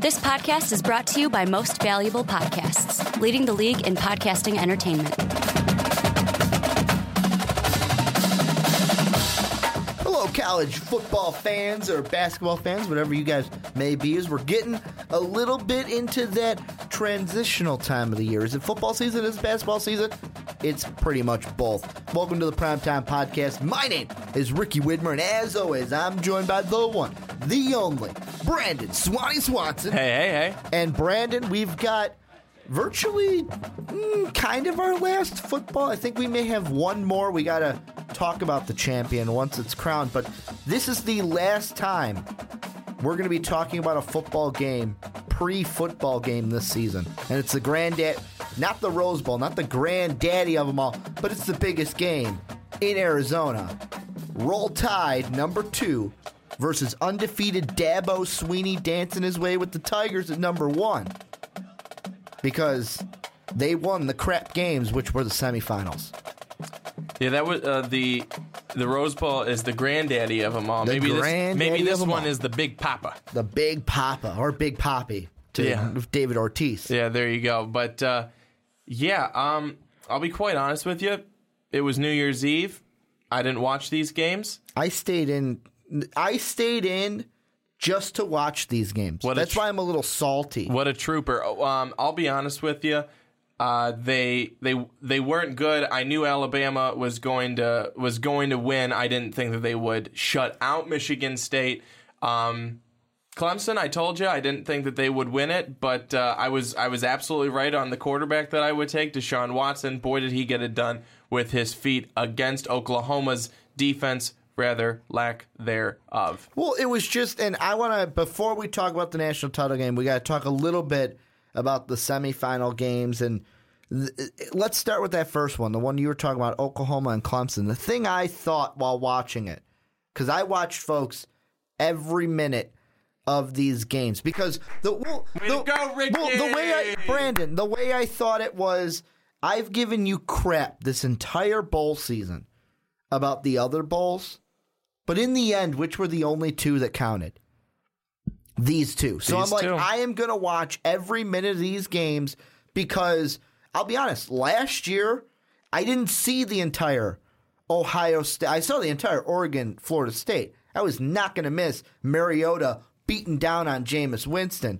This podcast is brought to you by Most Valuable Podcasts, leading the league in podcasting entertainment. Hello, college football fans or basketball fans, whatever you guys may be, as we're getting a little bit into that transitional time of the year. Is it football season? Is it basketball season? It's pretty much both. Welcome to the Primetime Podcast. My name is Ricky Widmer, and as always, I'm joined by the one, the only, Brandon Swanee Swanson. Hey, hey, hey. And Brandon, we've got virtually mm, kind of our last football. I think we may have one more. We got to talk about the champion once it's crowned, but this is the last time we're going to be talking about a football game, pre football game this season. And it's the granddad, not the Rose Bowl, not the granddaddy of them all, but it's the biggest game in Arizona. Roll Tide, number two, versus undefeated Dabo Swinney dancing his way with the Tigers at number one because they won the crap games, which were the semifinals. Yeah, that was uh, the the Rose Bowl is the granddaddy of them all. The maybe this maybe this one all. is the Big Papa. The Big Papa or Big Poppy to Yeah. David Ortiz. Yeah, there you go. But uh, yeah, um, I'll be quite honest with you. It was New Year's Eve. I didn't watch these games. I stayed in. I stayed in just to watch these games. What That's tr- why I'm a little salty. What a trooper! Oh, Um, I'll be honest with you. Uh, they they they weren't good. I knew Alabama was going to was going to win. I didn't think that they would shut out Michigan State. Um, Clemson, I told you I didn't think that they would win it, but uh, I was I was absolutely right on the quarterback that I would take, Deshaun Watson. Boy, did he get it done with his feet against Oklahoma's defense, rather lack thereof. Well, it was just, and I want to, before we talk about the national title game, we got to talk a little bit about the semifinal games. And th- let's start with that first one, the one you were talking about, Oklahoma and Clemson. The thing I thought while watching it, because I watched folks every minute of these games, because the, well, Way the, go, well, the way I, Brandon, the way I thought it was, I've given you crap this entire bowl season about the other bowls. But in the end, which were the only two that counted? These two. So These I'm like, two. I am going to watch every minute of these games because I'll be honest, last year, I didn't see the entire Ohio State. I saw the entire Oregon Florida State. I was not going to miss Mariota beating down on Jameis Winston.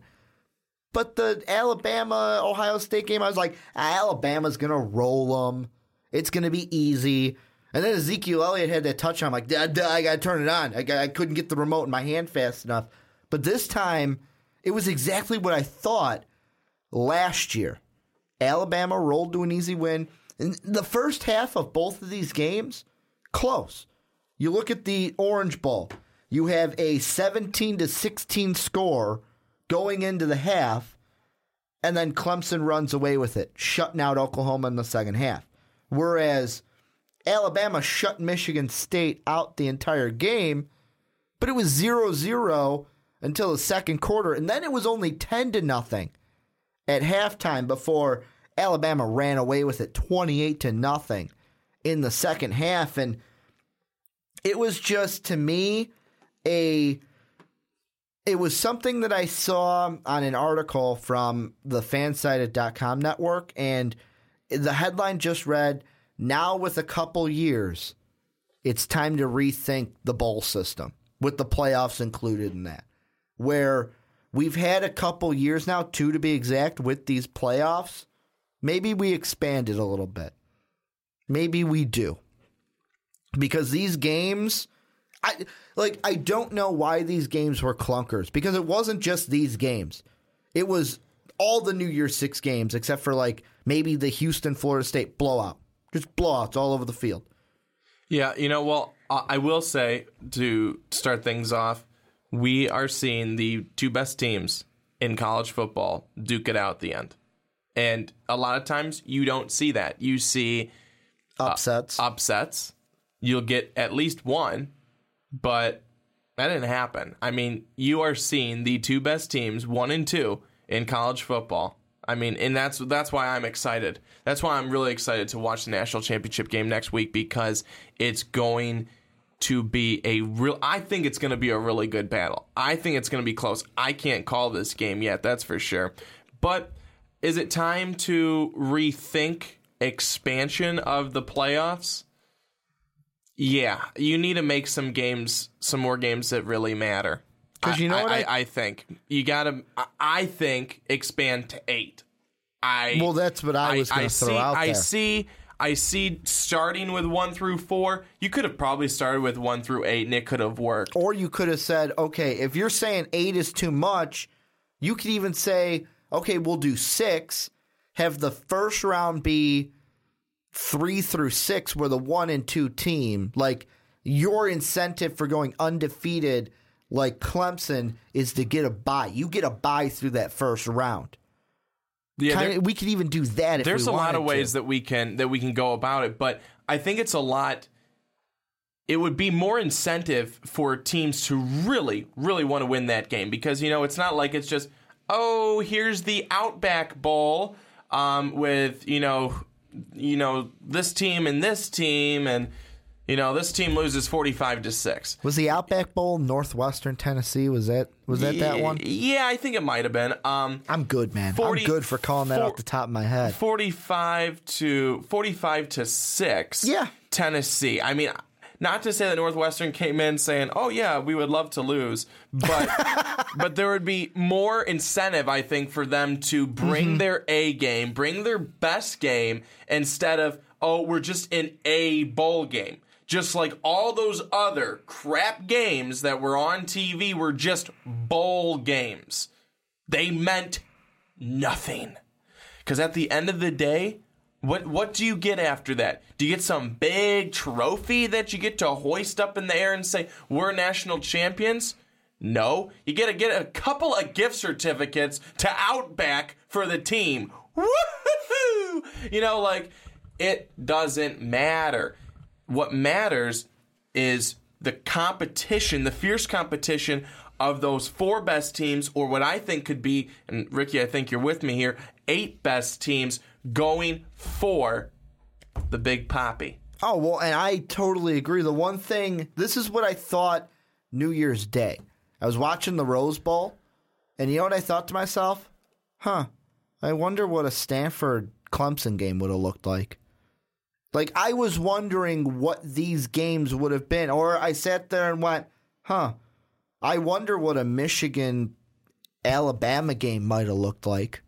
But the Alabama Ohio State game, I was like, Alabama's going to roll them. It's going to be easy. And then Ezekiel Elliott had that touch. I'm like, duh, duh, I got to turn it on. I, I couldn't get the remote in my hand fast enough. But this time, it was exactly what I thought last year. Alabama rolled to an easy win. And the first half of both of these games, close. You look at the Orange Bowl. You have a 17 to 16 score going into the half, and then Clemson runs away with it, shutting out Oklahoma in the second half. Whereas Alabama shut Michigan State out the entire game, but it was 0 0 until the second quarter, and then it was only 10 to nothing at halftime before Alabama ran away with it 28 to nothing in the second half. And it was just to me a it was something that I saw on an article from the fansided.com network and the headline just read now with a couple years it's time to rethink the bowl system with the playoffs included in that where we've had a couple years now two to be exact with these playoffs maybe we expand it a little bit maybe we do because these games I like I don't know why these games were clunkers because it wasn't just these games. It was all the New Year's 6 games except for like maybe the Houston Florida State blowout. Just blowouts all over the field. Yeah, you know, well, I I will say to start things off, we are seeing the two best teams in college football duke it out at the end. And a lot of times you don't see that. You see uh, Upsets. upsets. You'll get at least one, but that didn't happen. I mean, you are seeing the two best teams, one and two, in college football. I mean, and that's that's why I'm excited. That's why I'm really excited to watch the national championship game next week because it's going to be a real. I think it's going to be a really good battle. I think it's going to be close. I can't call this game yet, that's for sure. But is it time to rethink expansion of the playoffs? Yeah, you need to make some games, some more games that really matter. 'Cause you know I, what I, I- I think you got to. I think expand to eight. I Well, that's what I was gonna throw see, out I see. I see. Starting with one through four, you could have probably started with one through eight, and it could have worked. Or you could have said, okay, if you're saying eight is too much, you could even say, okay, we'll do six, have the first round be three through six, where the one and two team, like your incentive for going undefeated, like Clemson, is to get a bye. You get a bye through that first round. Yeah, Kinda, we could even do that. If there's a lot of wanted to. ways that we can that we can go about it, but I think it's a lot. It would be more incentive for teams to really, really want to win that game because you know it's not like it's just oh here's the Outback Bowl um, with you know you know this team and this team and you know this team loses forty five to six. Was the Outback Bowl Northwestern Tennessee? Was that was that that one? Yeah, I think it might have been. Um, I'm good, man. 40 I'm good for calling that four- off the top of my head. 45 to 45 to 6 Yeah. tennessee i mean not to say that northwestern came in saying oh yeah we would love to lose but but there would be more incentive i think for them to bring Mm-hmm. their a game bring their best game instead of oh we're just in a bowl game just like all those other crap games that were on tv were just bowl games they meant nothing because at the end of the day, what what do you get after that? Do you get some big trophy that you get to hoist up in the air and say we're national champions? No, you get to get a couple of gift certificates to Outback for the team. Woohoo! You know, like it doesn't matter. What matters is the competition, the fierce competition of those four best teams, or what I think could be, and Ricky, I think you're with me here, eight best teams going for the Big Poppy. Oh, well, and I totally agree. The one thing, this is what I thought New Year's Day. I was watching the Rose Bowl, and you know what I thought to myself? Huh, I wonder what a Stanford Clemson game would have looked like. Like, I was wondering what these games would have been. Or I sat there and went, huh, I wonder what a Michigan Alabama game might have looked like.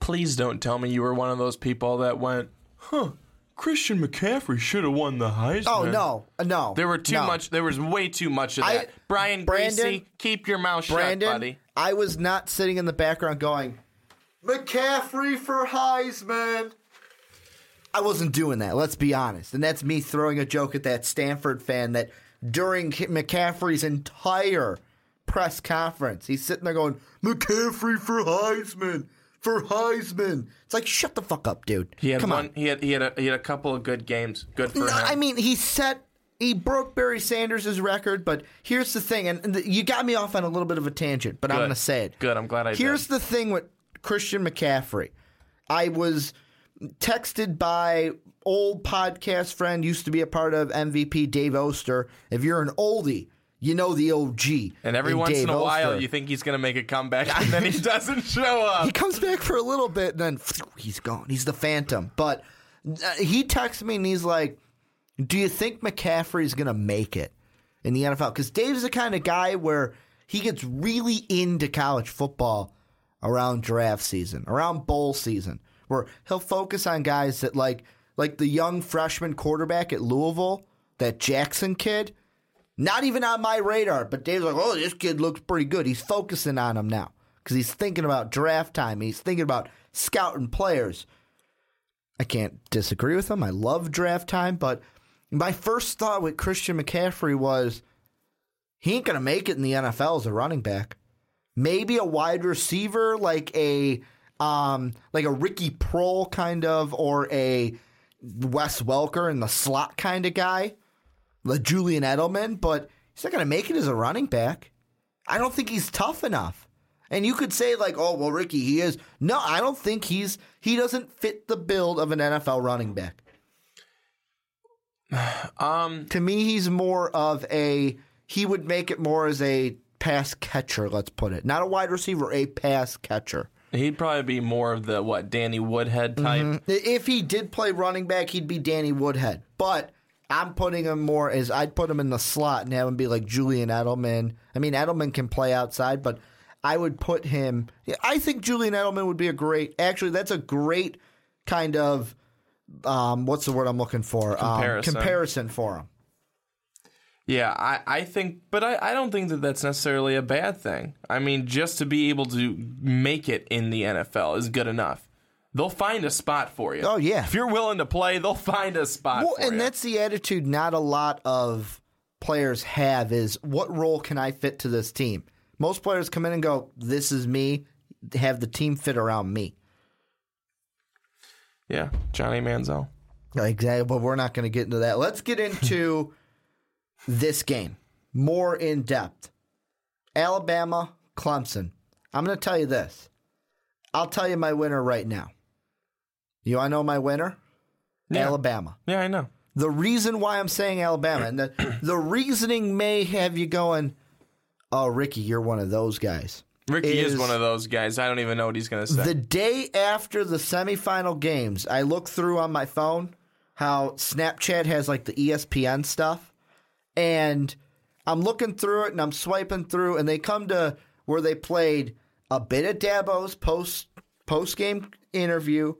Please don't tell me you were one of those people that went, huh, Christian McCaffrey should have won the Heisman. Oh, no, no. There were too no. much. There was way too much of I- that. Brian Brandon- Greasy, keep your mouth Brandon, shut, buddy. I was not sitting in the background going, McCaffrey for Heisman. I wasn't doing that, let's be honest. And that's me throwing a joke at that Stanford fan that during McCaffrey's entire press conference, he's sitting there going, McCaffrey for Heisman, for Heisman. It's like, shut the fuck up, dude. He had Come one. on. He had he had a, he had a couple of good games. Good for No, him. I mean, he set he broke Barry Sanders' record, but here's the thing, and the, you got me off on a little bit of a tangent, but I'm going to say it. Good. I'm glad I Here's did. the thing with Christian McCaffrey. I was texted by old podcast friend, used to be a part of MVP, Dave Oster. If you're an oldie, you know the OG. And every once Dave in a while, you think he's going to make a comeback, and then he doesn't show up. he comes back for a little bit, and then he's gone. He's the Phantom. But uh, he texts me, and he's like, "Do you think McCaffrey's going to make it in the NFL?" Because Dave's the kind of guy where he gets really into college football around draft season, around bowl season, where he'll focus on guys that like like the young freshman quarterback at Louisville, that Jackson kid. Not even on my radar, but Dave's like, oh, this kid looks pretty good. He's focusing on him now because he's thinking about draft time. He's thinking about scouting players. I can't disagree with him. I love draft time, but my first thought with Christian McCaffrey was he ain't gonna make it in the NFL as a running back. Maybe a wide receiver like a um like a Ricky Proehl kind of or a Wes Welker in the slot kind of guy, like Julian Edelman, but he's not gonna make it as a running back. I don't think he's tough enough. And you could say like, "Oh, well, Ricky, he is." No, I don't think he's he doesn't fit the build of an NFL running back. Um, To me, he's more of a. He would make it more as a pass catcher. Let's put it, not a wide receiver, a pass catcher. He'd probably be more of the what Danny Woodhead type. If he did play running back, he'd be Danny Woodhead. But I'm putting him more as I'd put him in the slot and have him be like Julian Edelman. I mean, Edelman can play outside, but I would put him. I think Julian Edelman would be a great. Actually, that's a great kind of. Um, what's the word I'm looking for? Um, Comparison. comparison for him. Yeah, I, I think, but I, I don't think that that's necessarily a bad thing. I mean, just to be able to make it in the NFL is good enough. They'll find a spot for you. Oh, yeah. If you're willing to play, they'll find a spot Well, and you. that's the attitude not a lot of players have is what role can I fit to this team? Most players come in and go, This is me, have the team fit around me. yeah, Johnny Manziel. Exactly, but we're not going to get into that. Let's get into this game more in depth. Alabama, Clemson. I'm going to tell you this. I'll tell you my winner right now. You want to know my winner? Yeah. Alabama. Yeah, I know. The reason why I'm saying Alabama, and the, the reasoning may have you going, oh, Ricky, you're one of those guys. Ricky is, Is- one of those guys. I don't even know what he's going to say. The day after the semifinal games, I look through on my phone how Snapchat has like the ESPN stuff, and I'm looking through it and I'm swiping through, and they come to where they played a bit of Dabo's post post game interview,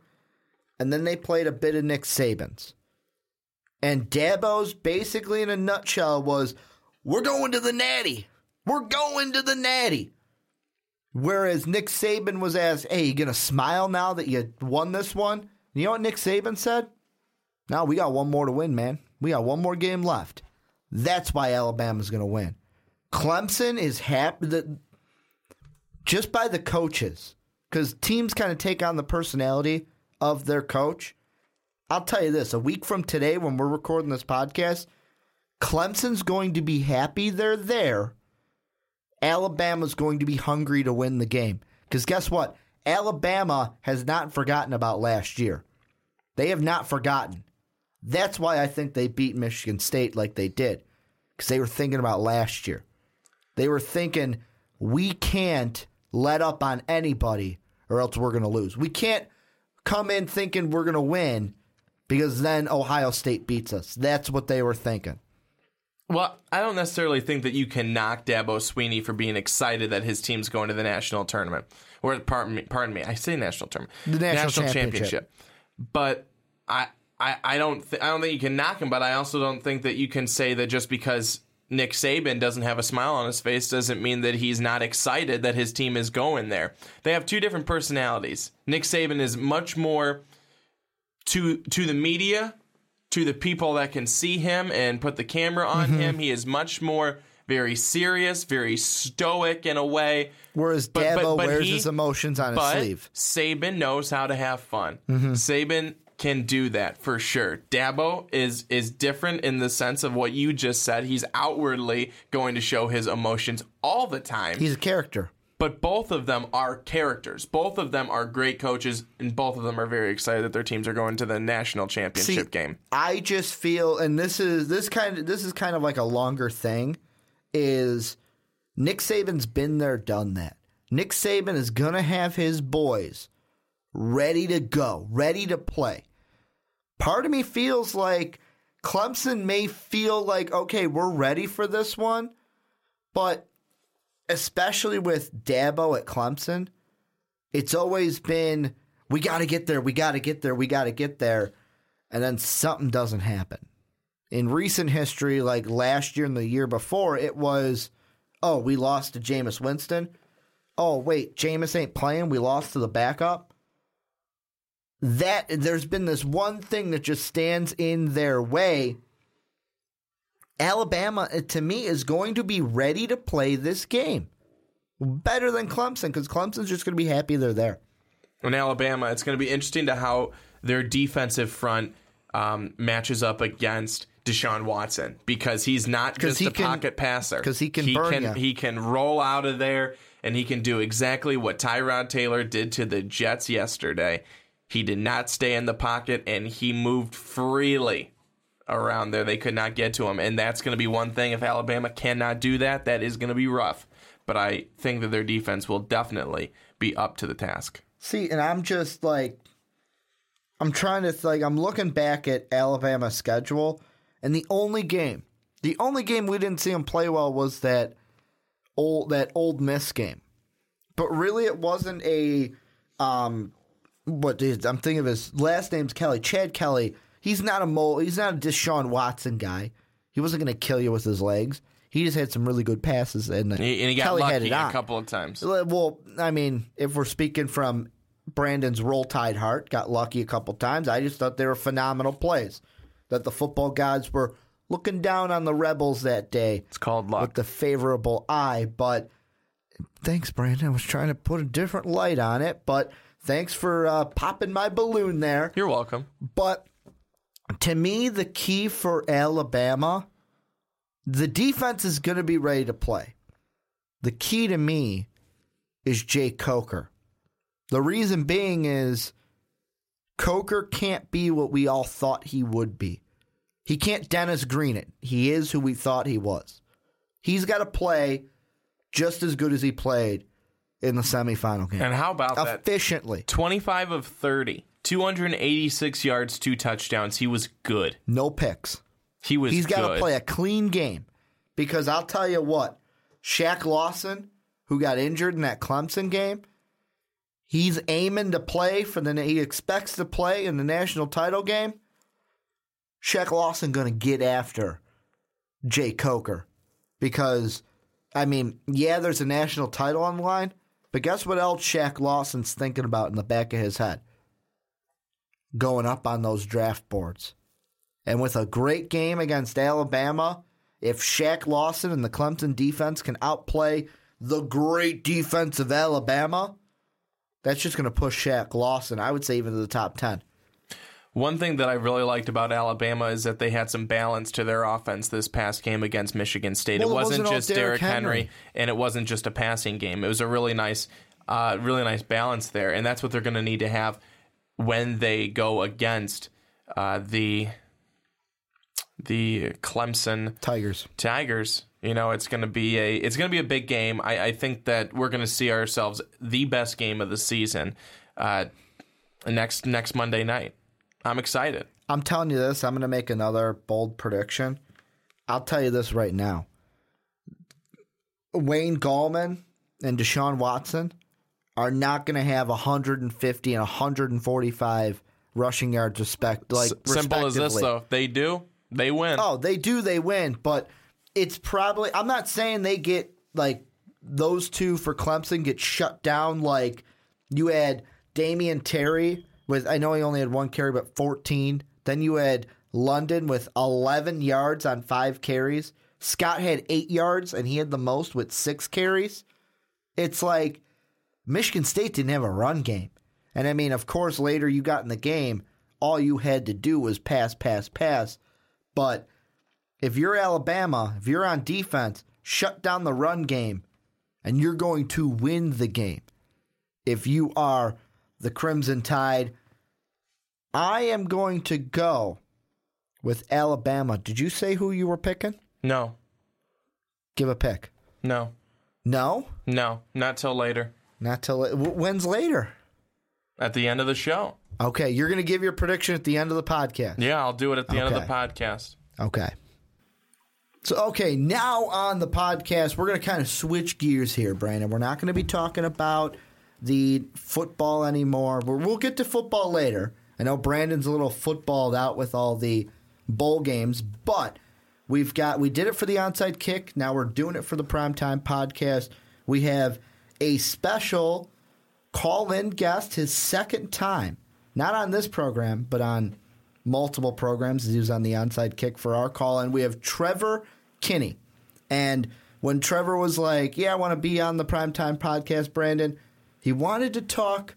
and then they played a bit of Nick Saban's. And Dabo's basically in a nutshell was, "We're going to the Natty. We're going to the Natty." Whereas Nick Saban was asked, "Hey, you gonna smile now that you won this one?" You know what Nick Saban said? "No, we got one more to win, man. We got one more game left. That's why Alabama's gonna win." Clemson is happy that just by the coaches, because teams kind of take on the personality of their coach. I'll tell you this: a week from today, when we're recording this podcast, Clemson's going to be happy they're there Alabama's going to be hungry to win the game. Because guess what? Alabama has not forgotten about last year. They have not forgotten. That's why I think they beat Michigan State like they did. Because they were thinking about last year. They were thinking, we can't let up on anybody or else we're going to lose. We can't come in thinking we're going to win because then Ohio State beats us. That's what they were thinking. Well, I don't necessarily think that you can knock Dabo Swinney for being excited that his team's going to the national tournament. Or pardon me, pardon me, I say national tournament, The national championship. But I, I, I don't, th- I don't think you can knock him. But I also don't think that you can say that just because Nick Saban doesn't have a smile on his face doesn't mean that he's not excited that his team is going there. They have two different personalities. Nick Saban is much more to to the media, to the people that can see him and put the camera on Mm-hmm. him. He is much more very serious, very stoic in a way. Whereas But- Dabo but- but wears he- his emotions on his sleeve. Saban knows how to have fun. Mm-hmm. Saban can do that for sure. Dabo is is different in the sense of what you just said. He's outwardly going to show his emotions all the time. He's a character. but both of them are characters. Both of them are great coaches, and both of them are very excited that their teams are going to the national championship See, game. I just feel, and this is this kind of this is kind of like a longer thing. Is Nick Saban's been there, done that. Nick Saban is gonna have his boys ready to go, ready to play. Part of me feels like Clemson may feel like, okay, we're ready for this one, but especially with Dabo at Clemson, it's always been we got to get there, we got to get there, we got to get there, and then something doesn't happen. In recent history, like last year and the year before, it was, oh, we lost to Jameis Winston. Oh, wait, Jameis ain't playing. We lost to the backup. That there's been this one thing that just stands in their way. Alabama, uh, to me, is going to be ready to play this game better than Clemson because Clemson's just going to be happy they're there. In Alabama, it's going to be interesting to how their defensive front um, matches up against Deshaun Watson because he's not just he a can- pocket passer. 'cause he can he burn can ya. he can roll out of there and he can do exactly what Tyrod Taylor did to the Jets yesterday. He did not stay in the pocket and he moved freely around there. They could not get to him, and that's going to be one thing. If Alabama cannot do that, that is going to be rough. But I think that their defense will definitely be up to the task. See, and I'm just like, I'm trying to like, I'm looking back at Alabama's schedule, and the only game, the only game we didn't see him play well was that old that old Miss game. But really, it wasn't a um, what is I'm thinking of his last name's Kelly, Chad Kelly. He's not a mole. He's not a Deshaun Watson guy. He wasn't going to kill you with his legs. He just had some really good passes, and, He, and he got Kelly had lucky it a couple of times. Well, I mean, if we're speaking from Brandon's roll tide heart, got lucky a couple of times. I just thought they were phenomenal plays. That the football gods were looking down on the rebels that day It's called luck. with the favorable eye. But thanks, Brandon. I was trying to put a different light on it, but thanks for uh, popping my balloon there. You're welcome. But to me, the key for Alabama, the defense is going to be ready to play. The key to me is Jake Coker. The reason being is Coker can't be what we all thought he would be. He can't Dennis Green it. He is who we thought he was. He's got to play just as good as he played in the semifinal game. And how about that? Efficiently. 25 of 30, 286 yards, two touchdowns. He was good. No picks. He was He's got to play a clean game because I'll tell you what, Shaq Lawson, who got injured in that Clemson game, he's aiming to play for the. He expects to play in the national title game. Shaq Lawson going to get after Jake Coker because, I mean, yeah, there's a national title on the line, but guess what else Shaq Lawson's thinking about in the back of his head? Going up on those draft boards. And with a great game against Alabama, if Shaq Lawson and the Clemson defense can outplay the great defense of Alabama, that's just going to push Shaq Lawson, I would say, even to the top 10. One thing that I really liked about Alabama is that they had some balance to their offense this past game against Michigan State. Well, it it wasn't, wasn't just Derrick Derrick Henry. Henry. and it wasn't just a passing game. It was a really nice, uh, really nice balance there, and that's what they're going to need to have when they go against uh, the the Clemson Tigers. Tigers. You know, it's going to be a it's going to be a big game. I, I think that we're going to see ourselves the best game of the season uh, next next Monday night. I'm excited. I'm telling you this, I'm going to make another bold prediction. I'll tell you this right now. Wayne Gallman and Deshaun Watson are not going to have 150 and 145 rushing yards respect like S- simple as this though. They do, they win. Oh, they do, they win, but it's probably I'm not saying they get like those two for Clemson get shut down like you had Damian Terry with I know he only had one carry but 14. Then you had London with 11 yards on 5 carries. Scott had 8 yards and he had the most with 6 carries. It's like Michigan State didn't have a run game. And I mean, of course, later you got in the game, all you had to do was pass, pass, pass. But if you're Alabama, if you're on defense, shut down the run game and you're going to win the game. If you are the Crimson Tide, I am going to go with Alabama. Did you say who you were picking? No, Give a pick. no, No? no, not till later Not till when's later? at the end of the show. Okay, you're going to give your prediction at the end of the podcast. Yeah, I'll do it at the end of the podcast. Okay. So, okay, now on the podcast, we're going to kind of switch gears here, Brandon. We're not going to be talking about the football anymore. We're, we'll get to football later. I know Brandon's a little footballed out with all the bowl games, but we've got we did it for the onside kick. Now we're doing it for the primetime podcast. We have a special call in guest, his second time, not on this program, but on multiple programs. He was on the onside kick for our call, and we have Trevor Kinney. And when Trevor was like, "Yeah, I want to be on the primetime podcast," Brandon, he wanted to talk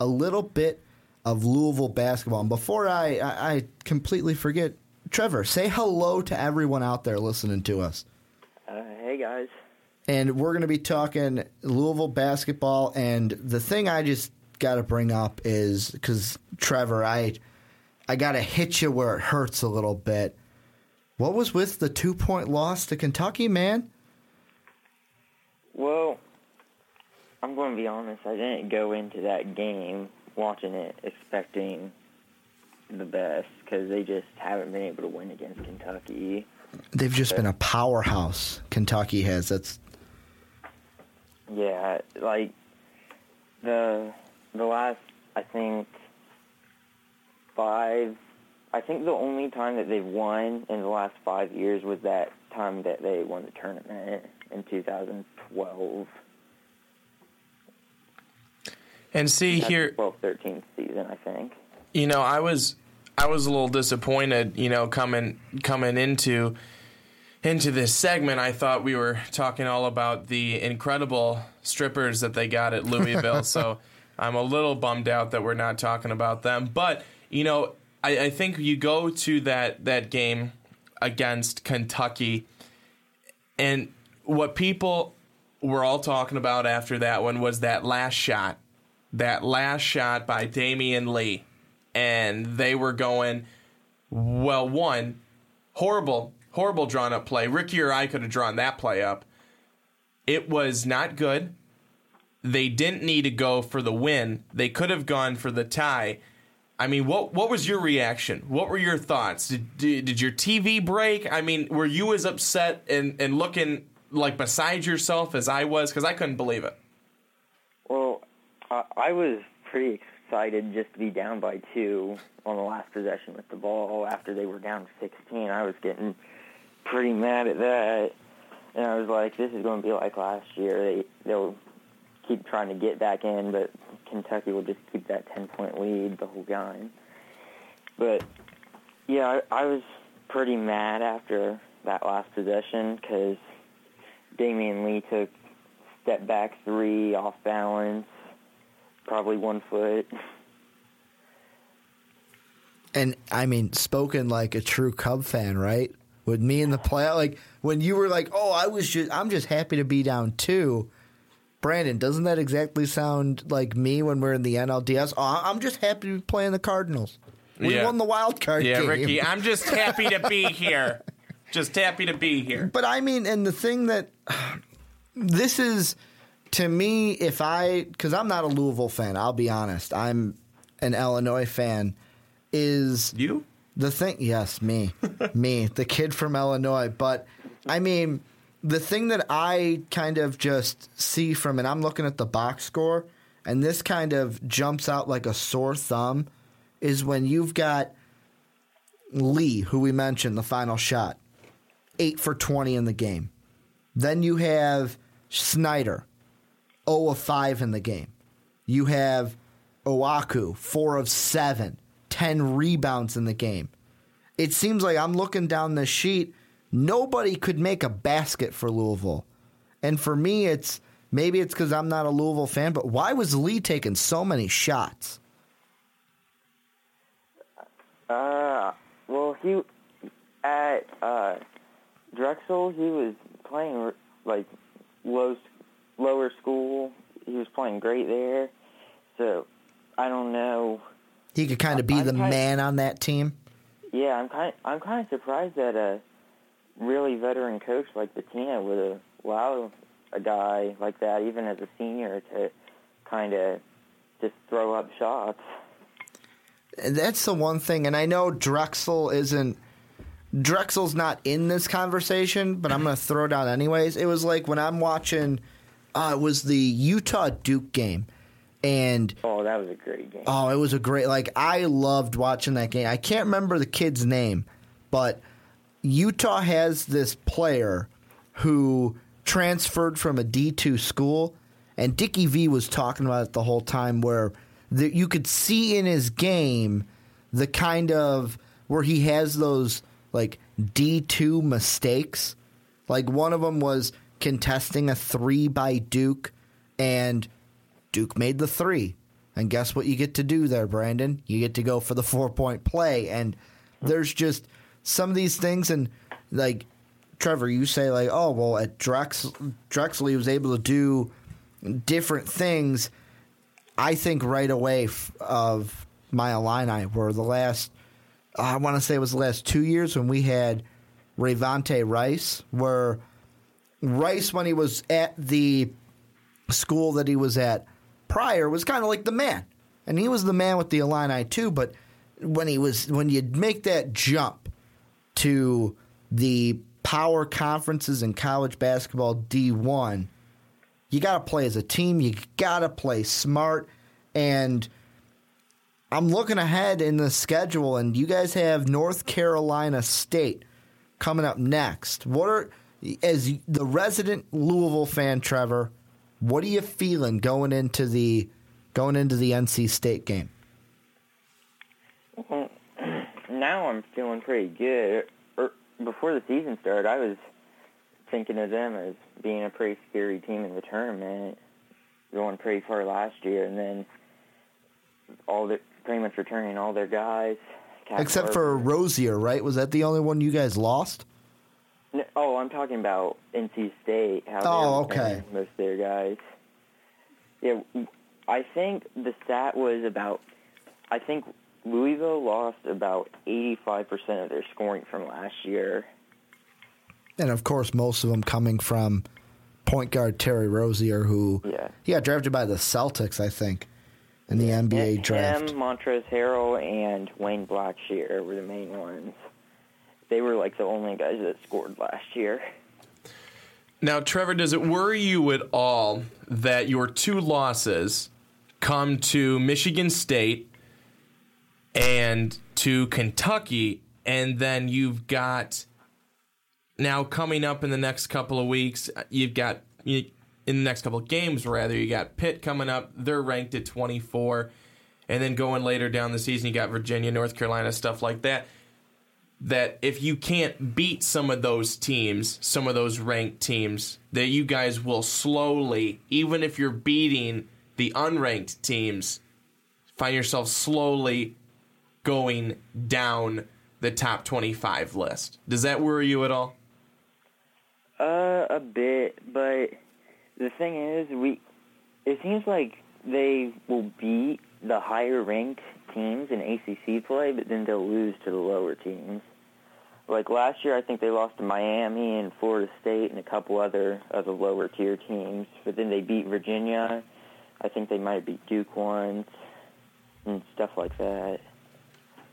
a little bit of Louisville basketball. And before I, I, I completely forget, Trevor, say hello to everyone out there listening to us. Uh, hey guys. And we're going to be talking Louisville basketball. And the thing I just got to bring up is because Trevor, I I got to hit you where it hurts a little bit. What was with the two point loss to Kentucky, man? Well, I'm going to be honest. I didn't go into that game watching it expecting the best because they just haven't been able to win against Kentucky. They've just been a powerhouse. Kentucky has. That's Yeah, like the the last I think five. I think the only time that they've won in the last five years was that time that they won the tournament in 2012. And see That's here, the 12 13th season, I think. you know, I was I was a little disappointed, you know, coming coming into into this segment. I thought we were talking all about the incredible strippers that they got at Louisville. so I'm a little bummed out that we're not talking about them. But you know, I, I think you go to that that game against Kentucky, and what people were all talking about after that one was that last shot, that last shot by Damian Lee and they were going, well, one, horrible, horrible drawn up play. Ricky or I could have drawn that play up. It was not good. They didn't need to go for the win. They could have gone for the tie. I mean, what what was your reaction? What were your thoughts? Did, did, did your TV break? I mean, were you as upset and, and looking like beside yourself as I was? Because I couldn't believe it. I, was pretty excited just to be down by two on the last possession with the ball after they were down 16. I was getting pretty mad at that, and I was like, "This is going to be like last year. They they'll keep trying to get back in, but Kentucky will just keep that 10 point lead the whole game." But yeah, I, I was pretty mad after that last possession because Damian Lee took step back three off balance, probably one foot. and I mean, spoken like a true Cub fan, right? With me in the play, like when you were like, "Oh, I was just, I'm just happy to be down two. Brandon, doesn't that exactly sound like me when we're in the NLDS? Oh, I'm just happy to be playing the Cardinals. We Yeah. won the wild card Yeah, game. Ricky, I'm just happy to be here. Just happy to be here. But I mean, and the thing that this is to me, if I, because I'm not a Louisville fan, I'll be honest, I'm an Illinois fan. Is You? the thing? Yes, me, me, the kid from Illinois. But I mean, the thing that I kind of just see from it, I'm looking at the box score, and this kind of jumps out like a sore thumb, is when you've got Lee, who we mentioned, the final shot, eight for 20 in the game. Then you have Snyder, 0 of 5 in the game. You have Onuaku, 4 of 7, 10 rebounds in the game. It seems like I'm looking down the sheet, nobody could make a basket for Louisville. And for me, it's maybe it's because I'm not a Louisville fan, but why was Lee taking so many shots? Uh, well, he at uh, Drexel, he was playing like low, lower school. He was playing great there. So I don't know. He could kind of be I'm the man on that team. Yeah, I'm kind. I'm kind of surprised that a really veteran coach like Pitino would allow a guy like that, even as a senior, to kind of just throw up shots. That's the one thing, and I know Drexel isn't. Drexel's not in this conversation, but I'm going to throw it out anyways. It was like when I'm watching. Uh, it was the Utah Duke game, and Oh, that was a great game. oh, it was a great. Like I loved watching that game. I can't remember the kid's name, but Utah has this player who transferred from a D2 school, and Dickie V was talking about it the whole time where the, you could see in his game the kind of where he has those like D2 mistakes. Like one of them was contesting a three by Duke, and Duke made the three. And guess what you get to do there, Brandon? You get to go for the four point play. And there's just some of these things, and like Trevor, you say like, oh well, at Drex Drexel he was able to do different things. I think right away f- of my Illini were the last. I want to say it was the last two years when we had Rayvonte Rice, where Rice, when he was at the school that he was at prior, was kind of like the man, and he was the man with the Illini too. But when he was when you make that jump to the power conferences in college basketball D one, you got to play as a team. You got to play smart, and I'm looking ahead in the schedule, and you guys have North Carolina State coming up next. What are as the resident Louisville fan, Trevor? What are you feeling going into the going into the NC State game? Well, now I'm feeling pretty good. Er, before the season started, I was thinking of them as being a pretty scary team in the tournament, going pretty far last year, and then all the pretty much returning all their guys. Cat Except for Rozier, right? Was that the only one you guys lost? Oh, I'm talking about NC State. How Oh, okay. Most of their guys. Yeah, I think the stat was about. I think Louisville lost about 85% of their scoring from last year. And of course, most of them coming from point guard Terry Rozier, who Yeah. he got drafted by the Celtics, I think, in the NBA Him, draft. Montrezl Harrell, and Wayne Blackshear were the main ones. They were like the only guys that scored last year. Now, Trevor, does it worry you at all that your two losses come to Michigan State and to Kentucky, and then you've got now coming up in the next couple of weeks, you've got in the next couple of games, rather, you got Pitt coming up. They're ranked at 24. And then going later down the season, you got Virginia, North Carolina, stuff like that that if you can't beat some of those teams, some of those ranked teams, that you guys will slowly, even if you're beating the unranked teams, find yourself slowly going down the top 25 list. Does that worry you at all? Uh, a bit, but the thing is, we it seems like they will beat the higher ranked teams in ACC play, but then they'll lose to the lower teams. Like last year, I think they lost to Miami and Florida State and a couple other of the lower tier teams, but then they beat Virginia. I think they might beat Duke once and stuff like that.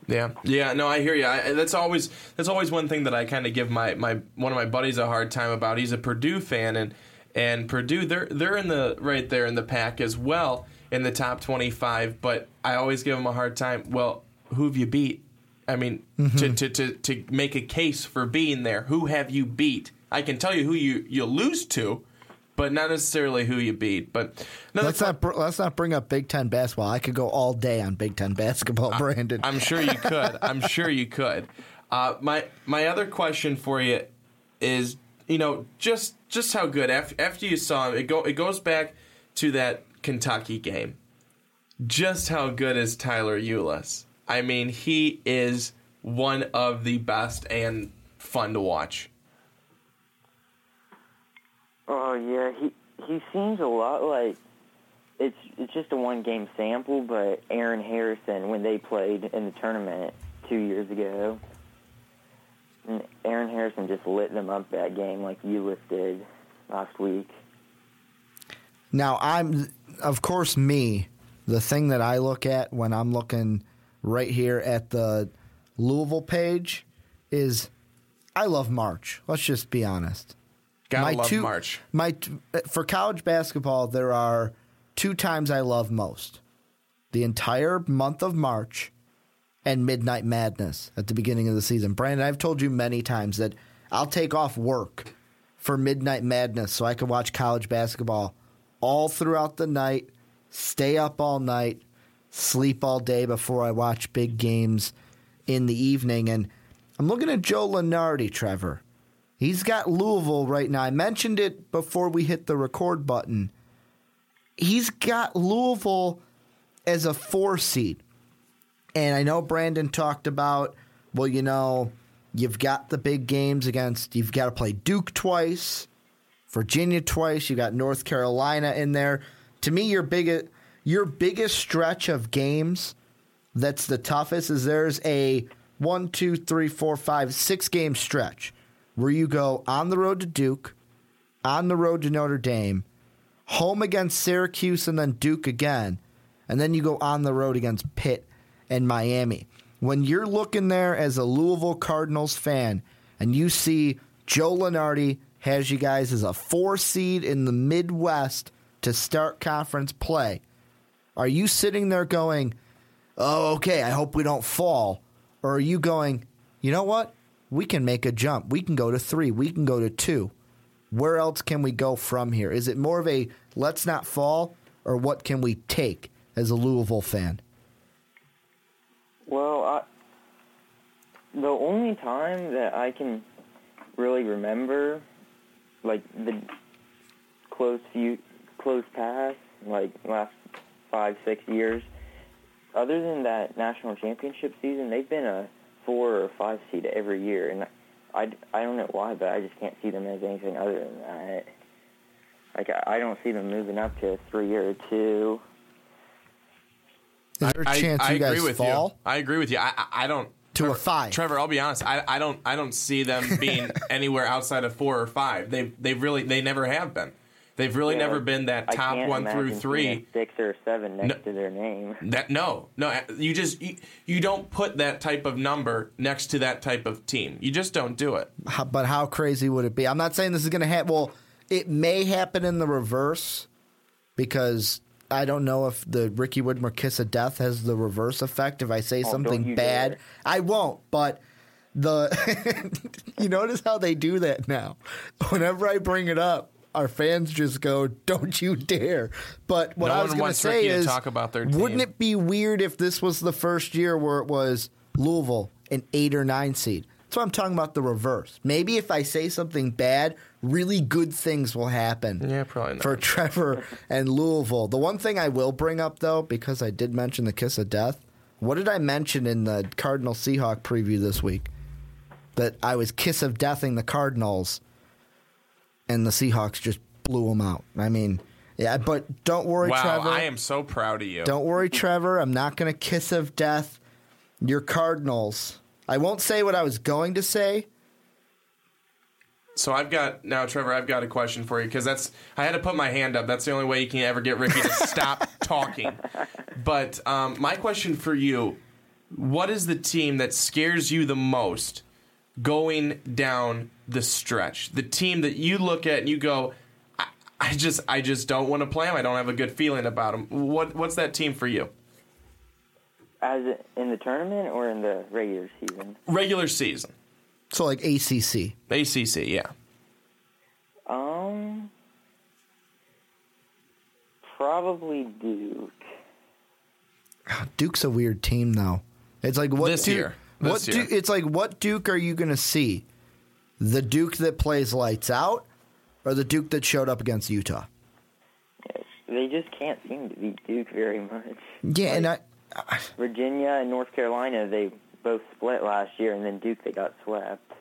Yeah, yeah, no, I hear you. I, that's always that's always one thing that I kind of give my, my one of my buddies a hard time about. He's a Purdue fan, and and Purdue they're they're in the right there in the pack as well in the top twenty five. But I always give him a hard time. Well, who have you beat? I mean, to, to, to, to make a case for being there, who have you beat? I can tell you who you you lose to, but not necessarily who you beat. But Let's not br- let's not bring up Big Ten basketball. I could go all day on Big Ten basketball, Brandon. I'm sure you could. I'm sure you could. Uh, my my other question for you is, you know, just just how good after, after you saw him, it go it goes back to that Kentucky game. Just how good is Tyler Ulis? I mean, he is one of the best and fun to watch. Oh yeah, he he seems a lot like it's it's just a one game sample, but Aaron Harrison when they played in the tournament two years ago. Aaron Harrison just lit them up that game like Ulis did last week. Now, I'm, of course, me. The thing that I look at when I'm looking right here at the Louisville page is I love March. Let's just be honest. Gotta love March. My for college basketball, there are two times I love most: the entire month of March and Midnight Madness at the beginning of the season. Brandon, I've told you many times that I'll take off work for Midnight Madness so I can watch college basketball all throughout the night, stay up all night, sleep all day before I watch big games in the evening. And I'm looking at Joe Lunardi, Trevor. He's got Louisville right now. I mentioned it before we hit the record button. He's got Louisville as a four seed. And I know Brandon talked about, well, you know, you've got the big games against, you've got to play Duke twice, Virginia twice, you got North Carolina in there. To me, your biggest your biggest stretch of games that's the toughest is there's a one, two, three, four, five, six game stretch where you go on the road to Duke, on the road to Notre Dame, home against Syracuse, and then Duke again, and then you go on the road against Pitt and Miami. When you're looking there as a Louisville Cardinals fan and you see Joe Lunardi has you guys as a four seed in the Midwest to start conference play, are you sitting there going, oh, okay, I hope we don't fall? Or are you going, you know what? We can make a jump. We can go to three. We can go to two. Where else can we go from here? Is it more of a let's not fall, or what can we take as a Louisville fan? Well, I, the only time that I can really remember, like the close few, close past, like last five, six years, other than that national championship season, they've been a four or five seed every year, and I, I don't know why, but I just can't see them as anything other than that. Like I, I don't see them moving up to a three or a two. Is there a I, chance I you guys agree with fall? you. I agree with you. I, I, I don't. To a five. Trevor, I'll be honest. I, I don't. I don't see them being anywhere outside of four or five. They they really they never have been. They've really Yeah, never been that top one through three. six or seven next No. to their name. That no, no. You just you, you don't put that type of number next to that type of team. You just don't do it. How- but how crazy would it be? I'm not saying this is going to happen. Well, it may happen in the reverse because I don't know if the Ricky Widmer kiss of death has the reverse effect. If I say Oh, something bad, dare. I won't. But the you notice how they do that now. Whenever I bring it up, our fans just go, "Don't you dare!" But what No I was going to say is, talk about their wouldn't it be weird if this was the first year where it was Louisville an eight or nine seed? That's why I'm talking about the reverse. Maybe if I say something bad, really good things will happen. Yeah, probably not. For Trevor and Louisville. The one thing I will bring up though, because I did mention the kiss of death. What did I mention in the Cardinal Seahawk preview this week? That I was kiss of deathing the Cardinals, and the Seahawks just blew them out. I mean, yeah, but don't worry, Wow, Trevor. I am so proud of you. Don't worry, Trevor. I'm not going to kiss of death your Cardinals. I won't say what I was going to say. So I've got now, Trevor. I've got a question for you because that's I had to put my hand up. That's the only way you can ever get Ricky to stop talking. But um, my question for you: What is the team that scares you the most going down the stretch? The team that you look at and you go, I, I just, I just don't want to play them. I don't have a good feeling about them. What, what's that team for you? As in the tournament or in the regular season? Regular season, So, like ACC. ACC, yeah. Um, probably Duke. Duke's a weird team, though. It's like what This Duke, year. what This year. Duke, It's like what Duke are you going to see? The Duke that plays lights out, or the Duke that showed up against Utah? They just can't seem to beat Duke very much. Yeah, and I, Virginia and North Carolina, they both split last year, and then Duke, they got swept.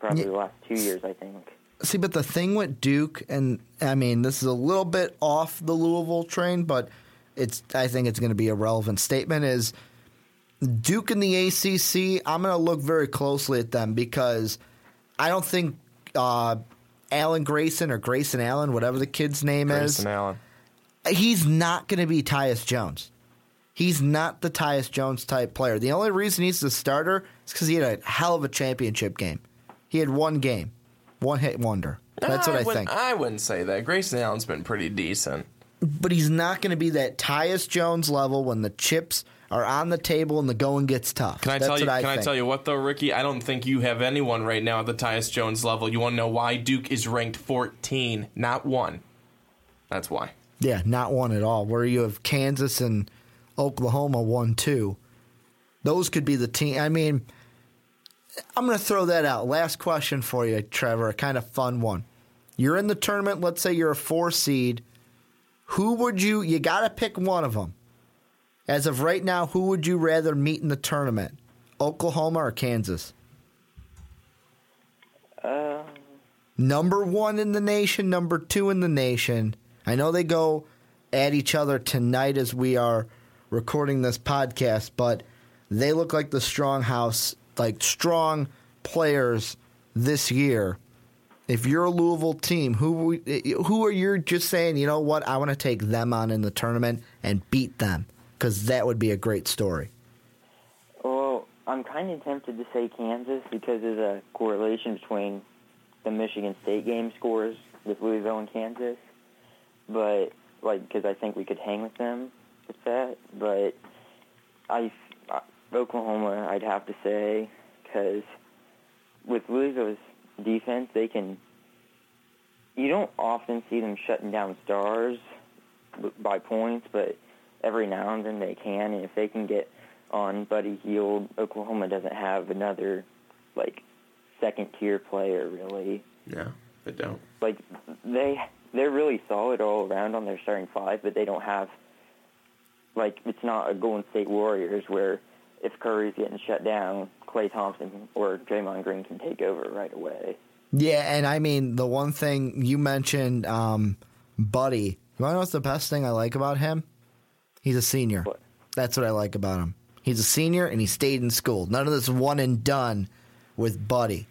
Probably Yeah. the last two years, I think. See, but the thing with Duke, and I mean, this is a little bit off the Louisville train, but it's I think it's going to be a relevant statement. Is Duke in the ACC? I'm going to look very closely at them because I don't think uh, Allen Grayson or Grayson Allen, whatever the kid's name Grayson is, Allen. he's not going to be Tyus Jones. He's not the Tyus Jones type player. The only reason he's the starter is because he had a hell of a championship game. He had one game, one hit wonder. That's what I, wouldn't- think. I wouldn't say that. Grayson Allen's been pretty decent. but he's not going to be that Tyus Jones level when the chips are on the table and the going gets tough. Can I That's tell you? what can I tell you what though, Ricky? I don't think you have anyone right now at the Tyus Jones level. You want to know why Duke is ranked 14, not one. That's why. Yeah, not one at all. Where you have Kansas and Oklahoma one two. Those could be the team. I mean, I'm going to throw that out. Last question for you, Trevor. A kind of fun one. You're in the tournament. Let's say you're a four seed. Who would you? You got to pick one of them. As of right now, who would you rather meet in the tournament? Oklahoma or Kansas? Uh, number one in the nation, number two in the nation. I know they go at each other tonight as we are recording this podcast, but they look like the strong house, like strong players this year. if you're a Louisville team, who who are you just saying? You know what? I want to take them on in the tournament and beat them because that would be a great story. Well, I'm kind of tempted to say Kansas because of the correlation between the Michigan State game scores with Louisville and Kansas. But like, because I think we could hang with them with that. But I, uh, Oklahoma, I'd have to say, because with Louisville's defense, they can. You don't often see them shutting down stars by points, but every now and then they can, and if they can get on Buddy Hield, Oklahoma doesn't have another like second tier player really. Yeah, they don't. Like they they're really solid all around on their starting five, but they don't have like it's not a Golden State Warriors where if Curry's getting shut down, Klay Thompson or Draymond Green can take over right away. Yeah, and I mean the one thing you mentioned, um, Buddy. You want to know what's the best thing I like about him? He's a senior. What? That's what I like about him. He's a senior and he stayed in school. None of this one and done with Buddy.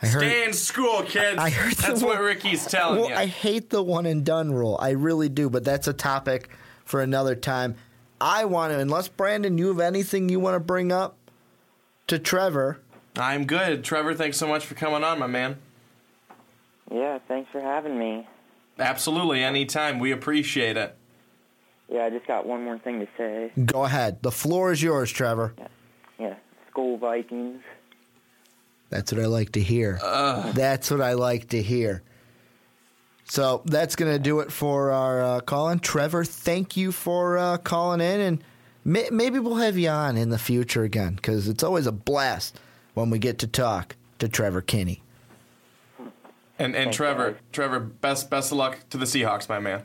I heard. Stay in school, kids. I heard the That's what Ricky's telling well, you. I hate the one and done rule. I really do, but that's a topic for another time. I want to, unless Brandon, you have anything you want to bring up to Trevor. I'm good. Trevor, thanks so much for coming on, my man. Yeah, thanks for having me. Absolutely, anytime. We appreciate it. Yeah, I just got one more thing to say. Go ahead. The floor is yours, Trevor. Yeah, school Vikings. That's what I like to hear. That's what I like to hear. So that's going to do it for our uh, call in. Trevor, thank you for uh, calling in. And may- maybe we'll have you on in the future again because it's always a blast when we get to talk to Trevor Kinney. And and Thanks, Trevor, guys. Trevor, best best of luck to the Seahawks, my man.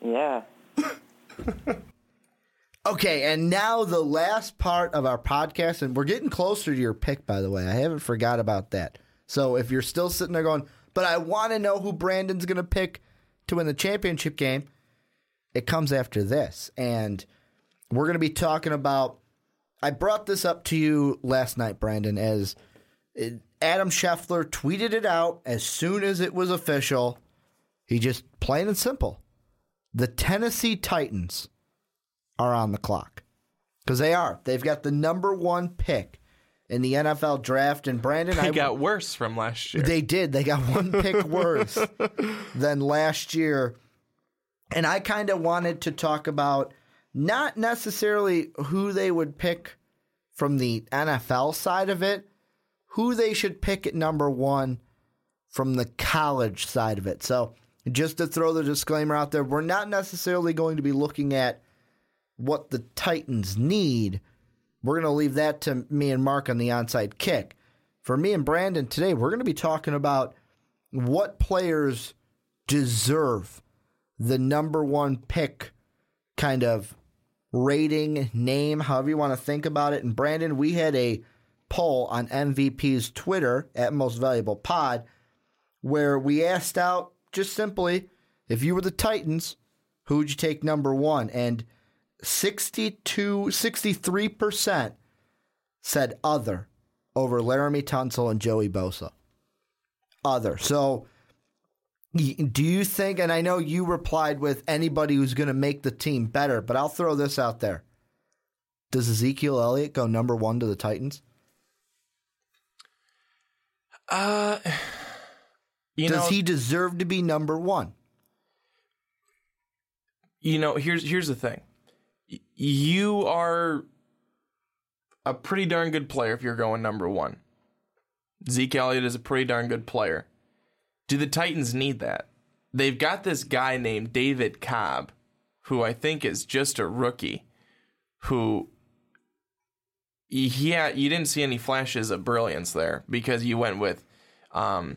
Yeah. Okay, and now the last part of our podcast, and we're getting closer to your pick, by the way. I haven't forgot about that. So if you're still sitting there going, but I want to know who Brandon's going to pick to win the championship game, it comes after this. And we're going to be talking about. I brought this up to you last night, Brandon, as Adam Schefter tweeted it out as soon as it was official. He just plain and simple. The Tennessee Titans are on the clock because they are. They've got the number one pick in the NFL draft. And Brandon, They I got worse from last year. they did. They got one pick worse than last year. And I kind of wanted to talk about not necessarily who they would pick from the NFL side of it, who they should pick at number one from the college side of it. So, just to throw the disclaimer out there, we're not necessarily going to be looking at what the Titans need. We're going to leave that to me and Mark on the onside kick. For me and Brandon today, we're going to be talking about what players deserve the number one pick kind of rating, name, however you want to think about it. And Brandon, we had a poll on MVP's Twitter at Most Valuable Pod where we asked out just simply if you were the Titans, who would you take number one? And 62, 63% said other over Laremy Tunsil and Joey Bosa. Other. So, do you think, and I know you replied with anybody who's going to make the team better, but I'll throw this out there. Does Ezekiel Elliott go number one to the Titans? uh, you Does know, he deserve to be number one? you know, here's here's the thing. You are a pretty darn good player if you're going number one. Zeke Elliott is a pretty darn good player. Do the Titans need that? They've got this guy named David Cobb, who I think is just a rookie, who yeah, you didn't see any flashes of brilliance there because you went with um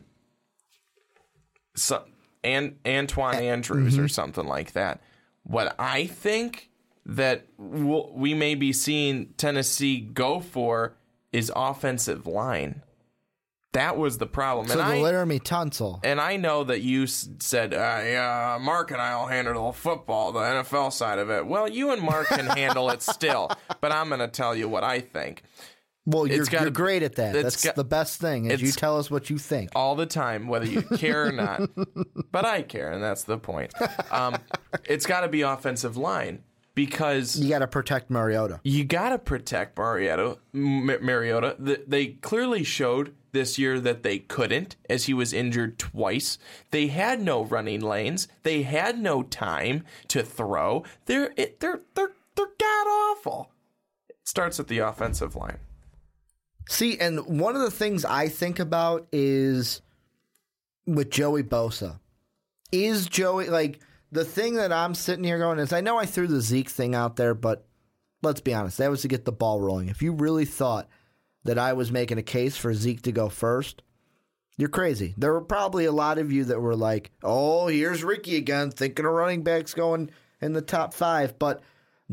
so, and Antoine Andrews or something like that. What I think that we'll, we may be seeing Tennessee go for is offensive line. That was the problem, So and the I Laremy Tunsil. and I know that you said, uh, yeah, Mark and I'll handle the football, the NFL side of it. Well, you and Mark can handle it still, but I'm going to tell you what I think. Well, you're, gotta you're great at that. That's got- the best thing. Is you tell us what you think. all the time, whether you care or not. but I care, and that's the point. Um, it's got to be offensive line because You got to protect Mariota. you got to protect Mariota. Mariota. Th- They clearly showed this year that they couldn't, as he was injured twice. They had no running lanes. They had no time to throw. They're it, they're they're they're god awful. It starts at the offensive line. See, and one of the things I think about is with Joey Bosa. Is Joey like the thing that I'm sitting here going is I know I threw the Zeke thing out there, but let's be honest, that was to get the ball rolling. If you really thought that I was making a case for Zeke to go first, you're crazy. There were probably a lot of you that were like, "Oh, here's Ricky again, thinking of running backs going in the top five. But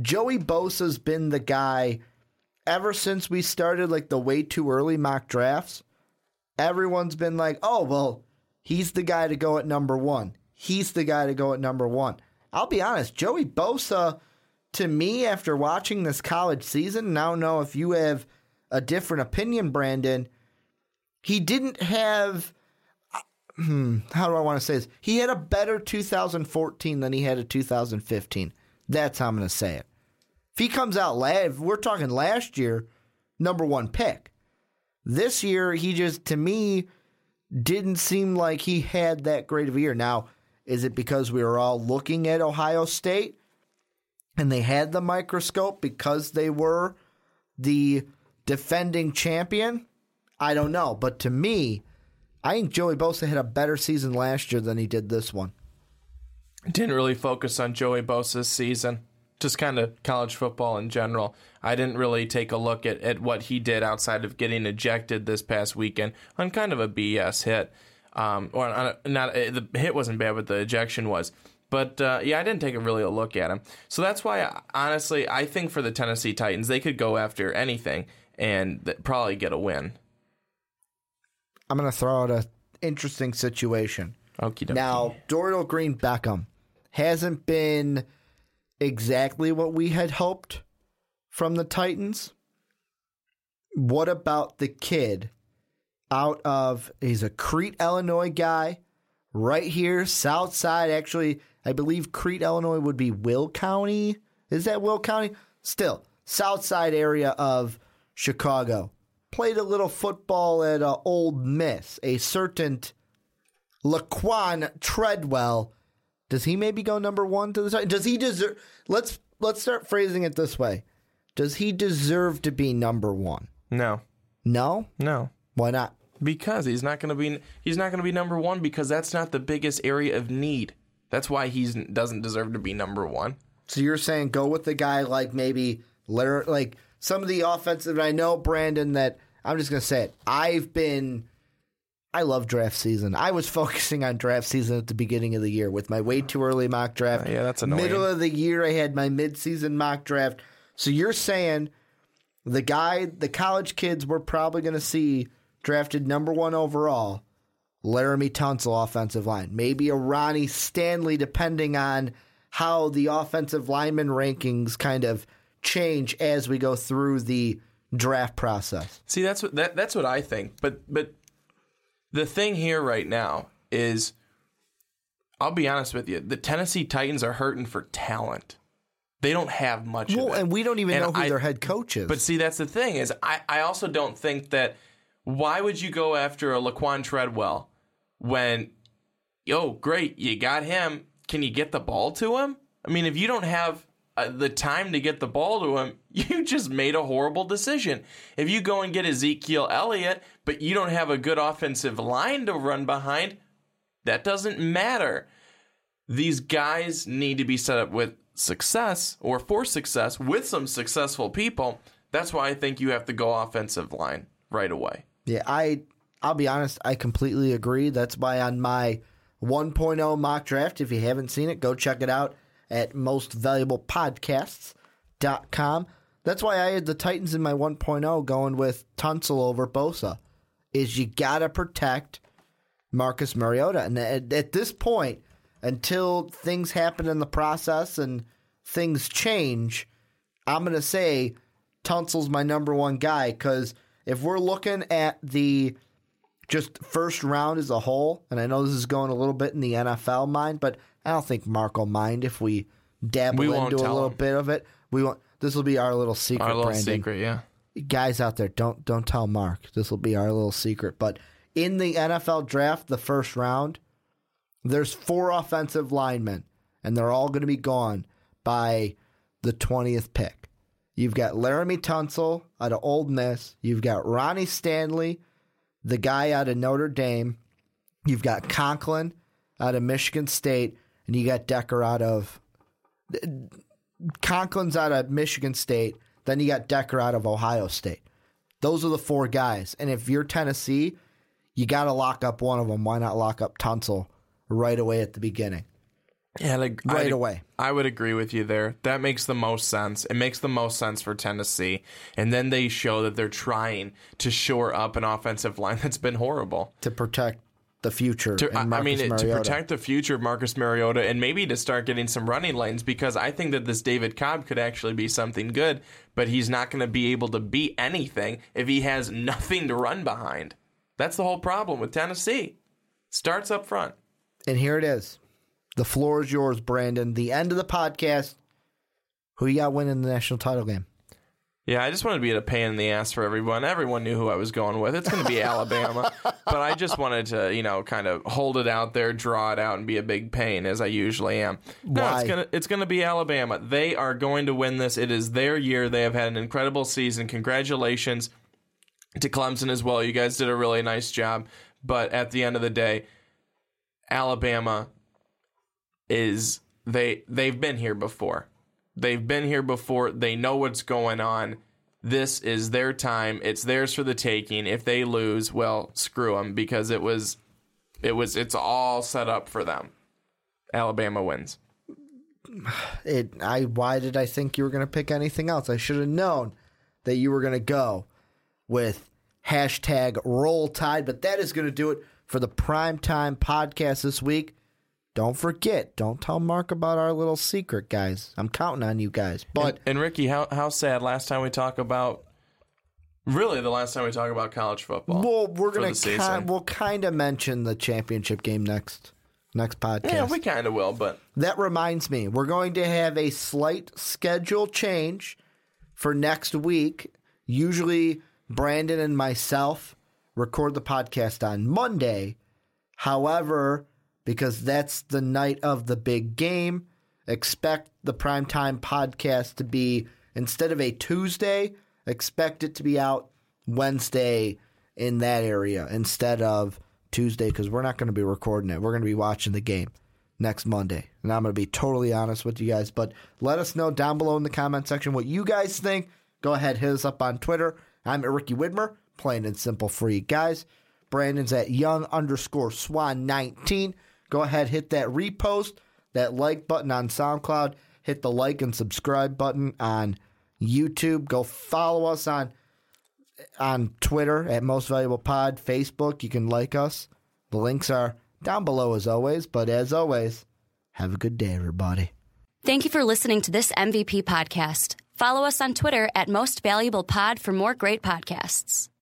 Joey Bosa's been the guy ever since we started like the way too early mock drafts. Everyone's been like, "Oh, well, he's the guy to go at number one. He's the guy to go at number one." I'll be honest, Joey Bosa, to me, after watching this college season, now know if you have a different opinion, Brandon. He didn't have. Hmm, how do I want to say this? He had a better 2014 than he had a 2015. That's how I'm going to say it. If he comes out last, we're talking last year, number one pick. This year, he just, to me, didn't seem like he had that great of a year. Now, is it because we were all looking at Ohio State and they had the microscope because they were the defending champion? I don't know. But to me, I think Joey Bosa had a better season last year than he did this one. Didn't really focus on Joey Bosa's season. Just kind of college football in general. I didn't really take a look at, at what he did outside of getting ejected this past weekend on kind of a BS hit. Um, or not uh, the hit wasn't bad, but the ejection was. But uh, yeah, I didn't take a really a look at him. So that's why, honestly, I think for the Tennessee Titans, they could go after anything and th- probably get a win. I'm going to throw out a interesting situation. Okie dokie. Now, Dorial Green Beckham hasn't been exactly what we had hoped from the Titans. What about the kid out of, he's a Crete, Illinois guy, right here, south side. Actually, I believe Crete, Illinois would be Will County. Is that Will County? Still, south side area of Chicago. Played a little football at uh, Ole Miss, a certain Laquon Treadwell. Does he maybe go number one to the side? Does he deserve? Let's let's start phrasing it this way. Does he deserve to be number one? no, No. no. Why not? Because he's not going to be he's not going to be number one because that's not the biggest area of need. That's why he doesn't deserve to be number one. So you're saying go with the guy like maybe like some of the offensive. I know Brandon that I'm just gonna say it. I've been. I love draft season. I was focusing on draft season at the beginning of the year with my way too early mock draft. Uh, yeah, that's annoying. Middle of the year, I had my mid-season mock draft. So you're saying the guy, the college kids, we're probably going to see drafted number one overall, Laremy Tunsil, offensive line. Maybe a Ronnie Stanley, depending on how the offensive lineman rankings kind of change as we go through the draft process. See, that's what that, that's what I think. But but the thing here right now is, I'll be honest with you, the Tennessee Titans are hurting for talent. They don't have much. Well, and we don't even And know who I- their head coach is. But see, that's the thing is, I, I also don't think that. Why would you go after a Laquon Treadwell when, yo, great, you got him. Can you get the ball to him? I mean, if you don't have uh, the time to get the ball to him, you just made a horrible decision. If you go and get Ezekiel Elliott, but you don't have a good offensive line to run behind, that doesn't matter. These guys need to be set up with success or for success with some successful people. That's why I think you have to go offensive line right away. Yeah, I I'll be honest, I completely agree. That's why on my 1.0 mock draft, if you haven't seen it, go check it out at mostvaluablepodcasts.com. That's why I had the Titans in my 1.0 going with Tunsil over Bosa. Is you got to protect Marcus Mariota. And at, at this point, until things happen in the process and things change, I'm going to say Tunsil's my number one guy because if we're looking at the just first round as a whole, and I know this is going a little bit in the NFL mind, but I don't think Mark will mind if we dabble We into a little him. bit of it. We want this will be our little secret, Our little Brandon secret, yeah. guys out there, don't don't tell Mark. This will be our little secret. But in the NFL draft, the first round, there's four offensive linemen, and they're all going to be gone by the twentieth pick. You've got Laremy Tunsil out of Ole Miss. You've got Ronnie Stanley, the guy out of Notre Dame. You've got Conklin out of Michigan State, and you got Decker out of Conklin's out of Michigan State. Then you got Decker out of Ohio State. Those are the four guys. And if you're Tennessee, you got to lock up one of them. Why not lock up Tunsil right away at the beginning? Yeah, like, Right I'd- away. I would agree with you there. That makes the most sense. It makes the most sense for Tennessee. And then they show that they're trying to shore up an offensive line that's been horrible. To protect the future. To, I- mean, to protect the future of Marcus Mariota and maybe to start getting some running lanes because I think that this David Cobb could actually be something good, but he's not going to be able to beat anything if he has nothing to run behind. That's the whole problem with Tennessee. Starts up front. And here it is. The floor is yours, Brandon. The end of the podcast. Who you got winning the national title game? Yeah, I just wanted to be a pain in the ass for everyone. Everyone knew who I was going with. It's going to be Alabama. But I just wanted to, you know, kind of hold it out there, draw it out, and be a big pain as I usually am. No, Why? it's gonna it's gonna be Alabama. They are going to win this. It is their year. They have had an incredible season. Congratulations to Clemson as well. You guys did a really nice job. But at the end of the day, Alabama is they they've been here before. They've been here before. They know what's going on. This is their time. It's theirs for the taking. If they lose, well, screw them because it was it was it's all set up for them. Alabama wins. It. I. Why did I think you were going to pick anything else? I should have known that you were going to go with hashtag Roll Tide. But that is going to do it for the primetime podcast this week. Don't forget. Don't tell Mark about our little secret, guys. I'm counting on you guys. But and, and Ricky, how how sad last time we talk about really the last time we talk about college football. well, we're gonna kind, we'll kind of mention the championship game next next podcast. yeah, we kind of will, but That reminds me, we're going to have a slight schedule change for next week. Usually, Brandon and myself record the podcast on Monday. However, because that's the night of the big game, expect the primetime podcast to be instead of a Tuesday, expect it to be out Wednesday in that area instead of Tuesday because we're not going to be recording it. We're going to be watching the game next Monday. And I'm going to be totally honest with you guys. But let us know down below in the comment section what you guys think. Go ahead, hit us up on Twitter. I'm at Ricky Widmer, plain and simple for you guys. Brandon's at young underscore swan 19. Go ahead, hit that repost, that like button on SoundCloud, hit the like and subscribe button on YouTube. Go follow us on on Twitter at Most Valuable Pod, Facebook. You can like us. The links are down below as always. But as always, have a good day, everybody. Thank you for listening to this MVP podcast. Follow us on Twitter at Most Valuable Pod for more great podcasts.